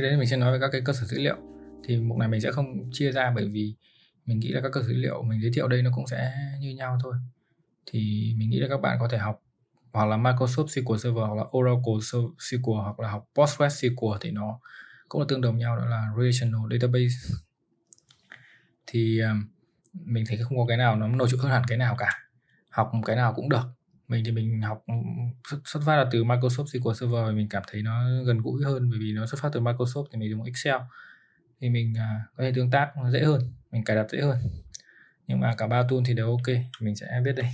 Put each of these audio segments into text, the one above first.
thì đấy mình sẽ nói về các cái cơ sở dữ liệu. Thì mục này mình sẽ không chia ra bởi vì mình nghĩ là các cơ sở dữ liệu mình giới thiệu đây nó cũng sẽ như nhau thôi. Thì mình nghĩ là các bạn có thể học hoặc là Microsoft SQL Server hoặc là Oracle SQL hoặc là học Postgres SQL thì nó cũng là tương đồng nhau đó là relational database. Thì um, mình thấy không có cái nào nó nổi trội hơn hẳn cái nào cả. Học một cái nào cũng được mình thì mình học ừ, xuất phát là từ Microsoft SQL Server và mình cảm thấy nó gần gũi hơn bởi vì nó xuất phát từ Microsoft thì mình dùng Excel. Thì mình uh, có thể tương tác nó dễ hơn mình cài đặt dễ hơn. Nhưng mà cả ba tool thì đều ok mình sẽ biết đây.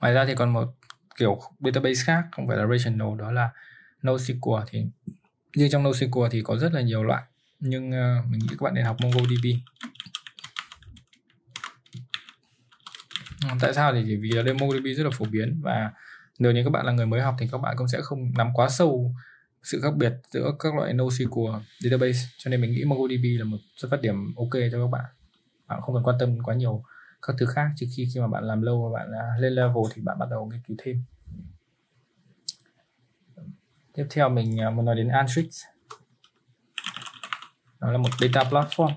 Ngoài ra thì còn một kiểu database khác không phải là relational đó là NoSQL. Thì riêng trong NoSQL thì có rất là nhiều loại nhưng uh, mình nghĩ các bạn nên học MongoDB. Tại sao? Thì vì là MongoDB rất là phổ biến và nếu như các bạn là người mới học thì các bạn cũng sẽ không nắm quá sâu sự khác biệt giữa các loại NoSQL database. Cho nên mình nghĩ MongoDB là một xuất phát điểm ok cho các bạn. Bạn không cần quan tâm quá nhiều các thứ khác. Trừ khi khi mà bạn làm lâu và bạn à, lên level thì bạn bắt đầu nghiên cứu thêm. Tiếp theo mình à, muốn nói đến Antrix nó là một data platform.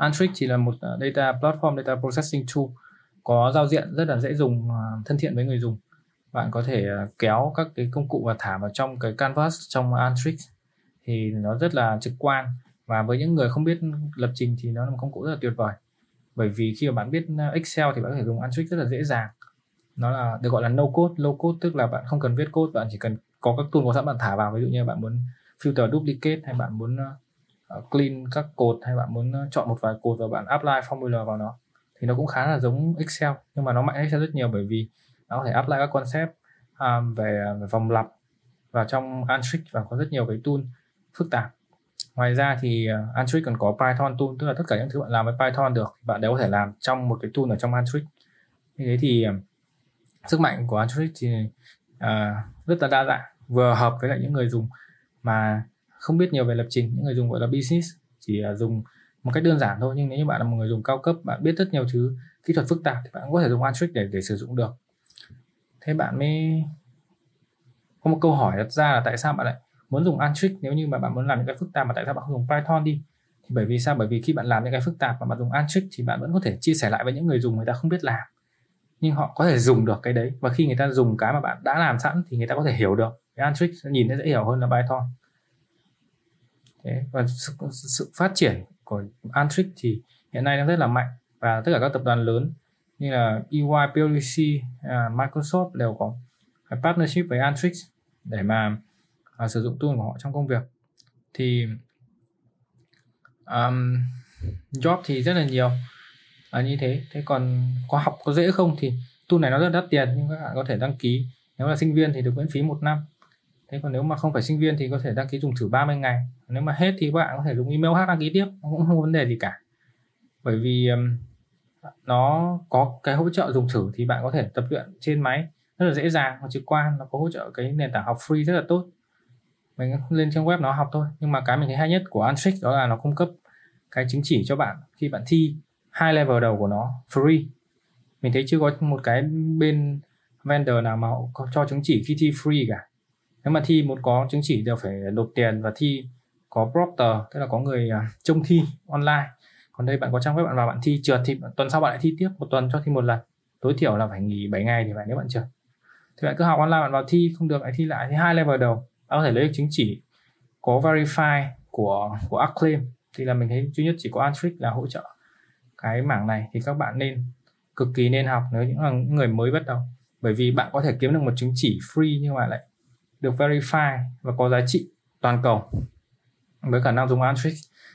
Antrix chỉ là một à, data platform, data processing tool, có giao diện rất là dễ dùng à, thân thiện với người dùng. Bạn có thể à, kéo các cái công cụ và thả vào trong cái canvas trong Antrix thì nó rất là trực quan. Và với những người không biết lập trình thì nó là một công cụ rất là tuyệt vời. Bởi vì khi mà bạn biết Excel thì bạn có thể dùng Antrix rất là dễ dàng. Nó là được gọi là no code. Low code tức là bạn không cần viết code, bạn chỉ cần có các tool có sẵn bạn thả vào. Ví dụ như bạn muốn filter duplicate hay bạn muốn Ờ, clean các cột hay bạn muốn ờ, chọn một vài cột và bạn apply formula vào nó thì nó cũng khá là giống Excel nhưng mà nó mạnh Excel rất nhiều bởi vì nó có thể apply các concept um, về, ờ, về vòng lặp vào trong Antrix và có rất nhiều cái tool phức tạp. Ngoài ra thì uh, Antrix còn có Python tool tức là tất cả những thứ bạn làm với Python được bạn đều có thể làm trong một cái tool ở trong Antrix như thế thì sức mạnh của Antrix thì uh, rất là đa dạng vừa hợp với lại những người dùng mà không biết nhiều về lập trình, những người dùng gọi là business chỉ dùng một cách đơn giản thôi, nhưng nếu như bạn là một người dùng cao cấp, bạn biết rất nhiều thứ, kỹ thuật phức tạp thì bạn cũng có thể dùng Antrix để để sử dụng được. Thế bạn mới có một câu hỏi đặt ra là tại sao bạn lại muốn dùng Antrix nếu như mà bạn muốn làm những cái phức tạp mà tại sao bạn không dùng Python đi? Thì bởi vì sao? Bởi vì khi bạn làm những cái phức tạp mà bạn dùng Antrix thì bạn vẫn có thể chia sẻ lại với những người dùng người ta không biết làm. Nhưng họ có thể dùng được cái đấy, và khi người ta dùng cái mà bạn đã làm sẵn thì người ta có thể hiểu được. Cái Antrix nhìn nó dễ hiểu hơn là Python thế và sự, sự phát triển của Antrix thì hiện nay đang rất là mạnh và tất cả các tập đoàn lớn như là EY, PwC, à, Microsoft đều có partnership với Antrix để mà à, sử dụng tool của họ trong công việc. Thì um, job thì rất là nhiều à, như thế. Thế còn có học có dễ không thì tool này nó rất đắt tiền nhưng các bạn có thể đăng ký. Nếu là sinh viên thì được miễn phí một năm thế còn nếu mà không phải sinh viên thì có thể đăng ký dùng thử 30 ngày. Nếu mà hết thì các bạn có thể dùng email hát đăng ký tiếp cũng không có vấn đề gì cả. Bởi vì um, nó có cái hỗ trợ dùng thử thì bạn có thể tập luyện trên máy rất là dễ dàng và trực quan nó có hỗ trợ cái nền tảng học free rất là tốt. Mình lên trang web nó học thôi. Nhưng mà cái mình thấy hay nhất của Antrix đó là nó cung cấp cái chứng chỉ cho bạn khi bạn thi hai level đầu của nó free. Mình thấy chưa có một cái bên vendor nào mà họ cho chứng chỉ khi thi free cả nếu mà thi muốn có chứng chỉ đều phải nộp tiền và thi có proctor tức là có người à, trông thi online. Còn đây bạn có trang web bạn vào bạn thi trượt thì tuần sau bạn lại thi tiếp một tuần cho thi một lần. Tối thiểu là phải nghỉ 7 ngày thì bạn, nếu bạn trượt. Thì bạn cứ học online bạn vào thi, không được lại thi lại. Thì hai level đầu, bạn có thể lấy được chứng chỉ có verify của của Acclaim. Thì là mình thấy duy nhất chỉ có Antrix là hỗ trợ cái mảng này. Thì các bạn nên cực kỳ nên học nếu những người mới bắt đầu. Bởi vì bạn có thể kiếm được một chứng chỉ free nhưng mà lại được verify và có giá trị toàn cầu với khả năng dùng Antrix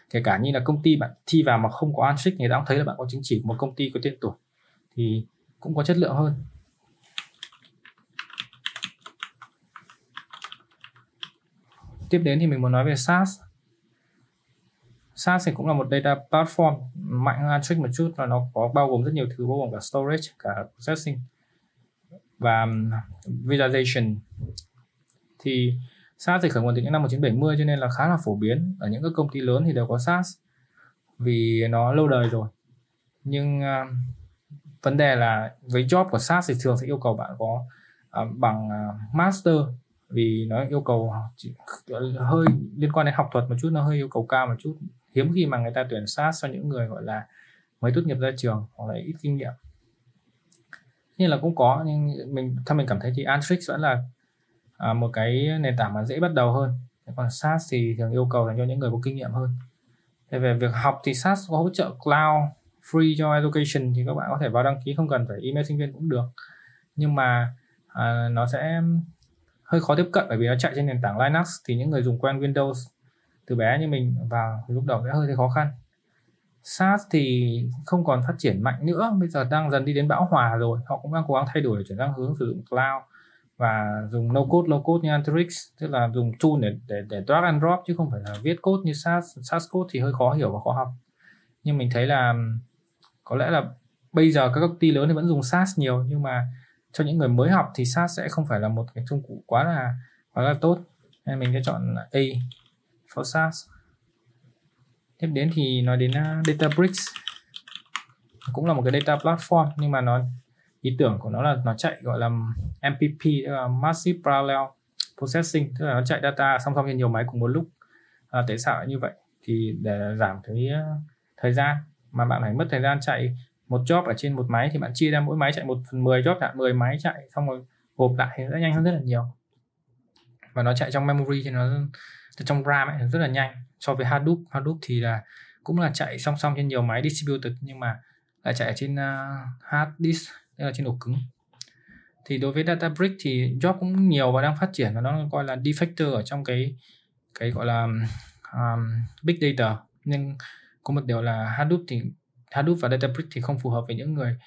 kể cả như là công ty bạn thi vào mà không có Antrix người ta cũng thấy là bạn có chứng chỉ của một công ty có tên tuổi thì cũng có chất lượng hơn. Tiếp đến thì mình muốn nói về SaaS. SaaS thì cũng là một data platform mạnh hơn Antrix một chút và nó có bao gồm rất nhiều thứ, bao gồm cả storage, cả processing và um, visualization thì SaaS thì khởi nguồn từ những năm 1970 cho nên là khá là phổ biến. Ở những các công ty lớn thì đều có SaaS vì nó lâu đời rồi. Nhưng uh, vấn đề là với job của SaaS thì thường sẽ yêu cầu bạn có uh, bằng uh, master vì nó yêu cầu chỉ, hơi liên quan đến học thuật một chút nó hơi yêu cầu cao một chút. Hiếm khi mà người ta tuyển SaaS cho những người gọi là mới tốt nghiệp ra trường hoặc là ít kinh nghiệm. Như là cũng có nhưng mình theo mình cảm thấy thì Antrix vẫn là à, một cái nền tảng mà dễ bắt đầu hơn. Còn SaaS thì thường yêu cầu dành cho những người có kinh nghiệm hơn. Thế về việc học thì SaaS có hỗ trợ cloud free cho education thì các bạn có thể vào đăng ký không cần phải email sinh viên cũng được. Nhưng mà à, nó sẽ hơi khó tiếp cận bởi vì nó chạy trên nền tảng Linux thì những người dùng quen Windows từ bé như mình vào lúc đầu sẽ hơi thấy khó khăn. SaaS thì không còn phát triển mạnh nữa bây giờ đang dần đi đến bão hòa rồi. Họ cũng đang cố gắng thay đổi để chuyển sang hướng sử dụng cloud và dùng no code low code như anterix tức là dùng tool để, để để drag and drop chứ không phải là viết code như sas. Sas code thì hơi khó hiểu và khó học. Nhưng mình thấy là có lẽ là bây giờ các công ty lớn thì vẫn dùng sas nhiều nhưng mà cho những người mới học thì sas sẽ không phải là một cái công cụ quá là quá là tốt. Nên mình sẽ chọn A for sas. Tiếp đến thì nói đến à, Databricks. Cũng là một cái data platform nhưng mà nó ý tưởng của nó là nó chạy gọi là MPP tức là Massive Parallel Processing tức là nó chạy data song song trên nhiều máy cùng một lúc. À, tế sao như vậy? Thì để giảm cái à, thời gian. Mà bạn phải mất thời gian chạy một job ở trên một máy thì bạn chia ra mỗi máy chạy một phần 10 job chẳng 10 máy chạy xong rồi gộp lại thì sẽ nhanh hơn rất là nhiều. Và nó chạy trong memory thì nó trong RAM ấy, rất là nhanh. So với Hadoop Hadoop thì là cũng là chạy song song trên nhiều máy distributed nhưng mà lại chạy ở trên uh, hard disk tức là trên ổ cứng. Thì đối với Databricks thì job cũng nhiều và đang phát triển và nó gọi là defector ở trong cái cái gọi là um, big data. Nhưng có một điều là Hadoop thì Hadoop và Databricks thì không phù hợp với những người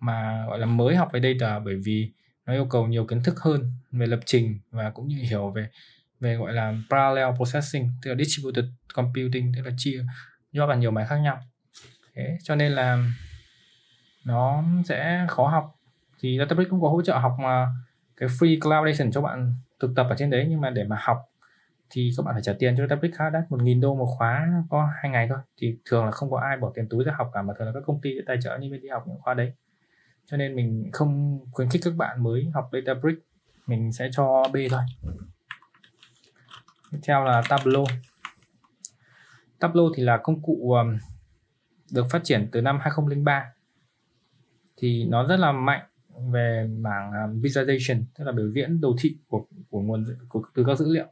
mà gọi là mới học về data bởi vì nó yêu cầu nhiều kiến thức hơn về lập trình và cũng như hiểu về về gọi là parallel processing tức là distributed computing tức là chia do vào nhiều máy khác nhau. Thế cho nên là nó sẽ khó học. Thì Databricks cũng có hỗ trợ học mà cái free cloudation cho bạn thực tập ở trên đấy. Nhưng mà để mà học thì các bạn phải trả tiền cho Databricks khá đắt. Một nghìn đô một khóa có hai ngày thôi. Thì thường là không có ai bỏ tiền túi ra học cả mà thường là các công ty sẽ tài trợ như bên đi học những khóa đấy. Cho nên mình không khuyến khích các bạn mới học Databricks. Mình sẽ cho B thôi. Tiếp theo là Tableau. Tableau thì là công cụ um, được phát triển từ năm 2003 thì nó rất là mạnh về mảng um, visualization tức là biểu diễn đồ thị của của nguồn của, từ các dữ liệu.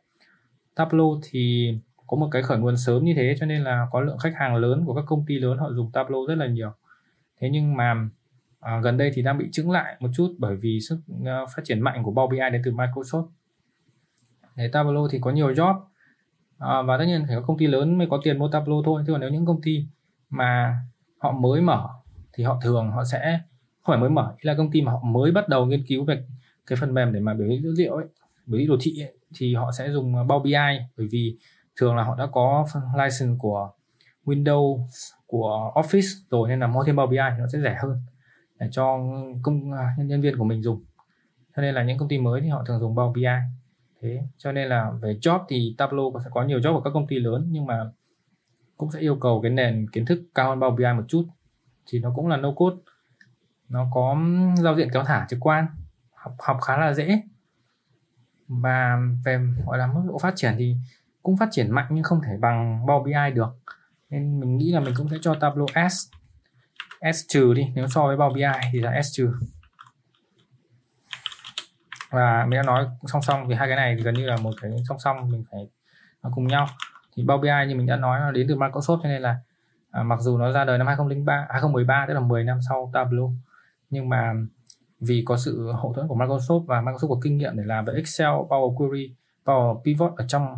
Tableau thì có một cái khởi nguồn sớm như thế cho nên là có lượng khách hàng lớn của các công ty lớn họ dùng Tableau rất là nhiều. Thế nhưng mà à, gần đây thì đang bị chững lại một chút bởi vì sức uh, phát triển mạnh của Power BI đến từ Microsoft. Để Tableau thì có nhiều job à, và tất nhiên phải có công ty lớn mới có tiền mua Tableau thôi. Chứ còn nếu những công ty mà họ mới mở thì họ thường họ sẽ không phải mới mở là công ty mà họ mới bắt đầu nghiên cứu về cái phần mềm để mà biểu hiện dữ liệu ấy biểu hiện đồ thị ấy, thì họ sẽ dùng Power BI bởi vì thường là họ đã có license của Windows của Office rồi nên là mua thêm Power BI nó sẽ rẻ hơn để cho công à, nhân, nhân viên của mình dùng. Cho nên là những công ty mới thì họ thường dùng Power BI thế cho nên là về job thì Tableau sẽ có nhiều job ở các công ty lớn nhưng mà cũng sẽ yêu cầu cái nền kiến thức cao hơn Power BI một chút. Thì nó cũng là no code nó có giao diện kéo thả trực quan học học khá là dễ. Và về gọi là mức độ phát triển thì cũng phát triển mạnh nhưng không thể bằng Power BI được. Nên mình nghĩ là mình cũng sẽ cho Tableau S S trừ đi. Nếu so với Power BI thì là S trừ. Và mình đã nói song song vì hai cái này thì gần như là một cái song song mình phải nó cùng nhau. Thì Power BI như mình đã nói là đến từ Microsoft cho nên là à, mặc dù nó ra đời năm 2003 2013 à, tức là 10 năm sau Tableau nhưng mà vì có sự hậu thuẫn của Microsoft và Microsoft có kinh nghiệm để làm về Excel, Power Query, Power Pivot ở trong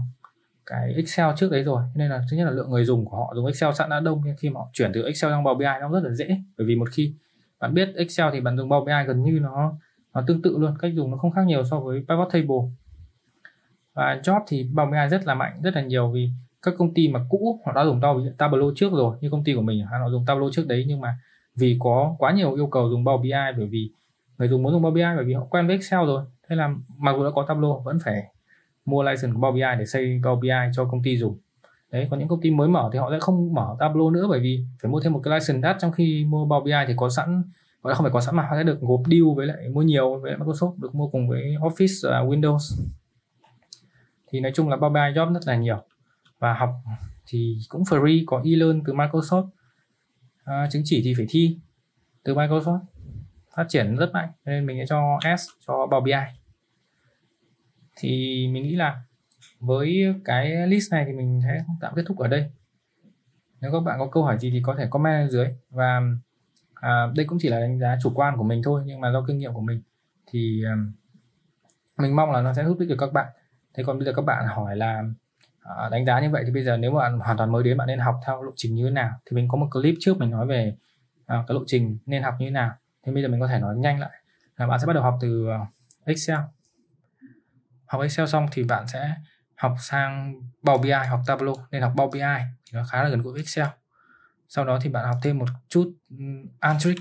cái Excel trước đấy rồi. Nên là thứ nhất là lượng người dùng của họ dùng Excel sẵn đã đông nhưng khi mà họ chuyển từ Excel sang Power BI nó rất là dễ. Bởi vì một khi bạn biết Excel thì bạn dùng Power BI gần như nó nó tương tự luôn cách dùng nó không khác nhiều so với pivot table. Và job thì Power BI rất là mạnh rất là nhiều vì các công ty mà cũ họ đã dùng Tableau trước rồi như công ty của mình họ dùng Tableau trước đấy nhưng mà vì có quá nhiều yêu cầu dùng Power BI bởi vì người dùng muốn dùng Power BI bởi vì họ quen với Excel rồi. Thế là mặc dù đã có Tableau, vẫn phải mua license của Power BI để xây Power BI cho công ty dùng. Đấy, có những công ty mới mở thì họ sẽ không mở Tableau nữa bởi vì phải mua thêm một cái license đắt. Trong khi mua Power BI thì có sẵn gọi là không phải có sẵn mà họ sẽ được gộp deal với lại mua nhiều với lại Microsoft, được mua cùng với Office và Windows. Thì nói chung là Power BI job rất là nhiều. Và học thì cũng free, có e-learn từ Microsoft à, chứng chỉ thì phải thi. Từ Microsoft. Phát triển rất mạnh nên mình sẽ cho S cho Power BI thì mình nghĩ là với cái list này thì mình sẽ tạm kết thúc ở đây. Nếu các bạn có câu hỏi gì thì có thể comment ở dưới. Và à, đây cũng chỉ là đánh giá chủ quan của mình thôi nhưng mà do kinh nghiệm của mình thì um, mình mong là nó sẽ giúp ích được các bạn. Thế còn bây giờ các bạn hỏi là à, đánh giá như vậy thì bây giờ nếu mà bạn hoàn toàn mới đến bạn nên học theo lộ trình như thế nào? Thì mình có một clip trước mình nói về à, cái lộ trình nên học như thế nào. Thì bây giờ mình có thể nói nhanh lại. Là bạn sẽ bắt đầu học từ à, Excel. Học Excel xong thì bạn sẽ học sang Power BI học Tableau nên học Power BI thì nó khá là gần gũi với Excel. Sau đó thì bạn học thêm một chút Antrix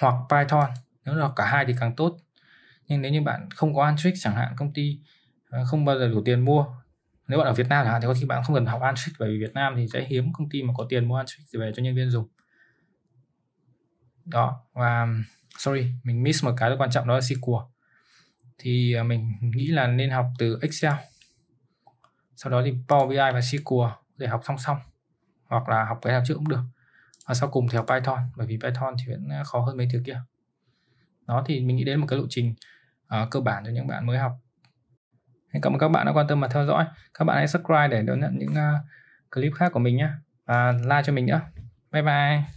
hoặc Python. Nếu là cả hai thì càng tốt. Nhưng nếu như bạn không có Antrix chẳng hạn công ty Ờ, không bao giờ đủ tiền mua. Nếu bạn ở Việt Nam chẳng hạn thì có khi bạn không cần học Antrix bởi vì Việt Nam thì sẽ hiếm công ty mà có tiền mua Antrix về cho nhân viên dùng. Đó và sorry mình miss một cái rất quan trọng đó là SQL thì ờ, mình nghĩ là nên học từ Excel. Sau đó thì Power BI và SQL để học song song hoặc là học cái nào trước cũng được. Và sau cùng thì học Python bởi vì Python thì vẫn ờ, khó hơn mấy thứ kia. Đó thì mình nghĩ đến một cái lộ trình uh, cơ bản cho những bạn mới học cảm ơn các bạn đã quan tâm và theo dõi. Các bạn hãy subscribe để đón nhận những uh, clip khác của mình nhé và like cho mình nữa. Bye bye.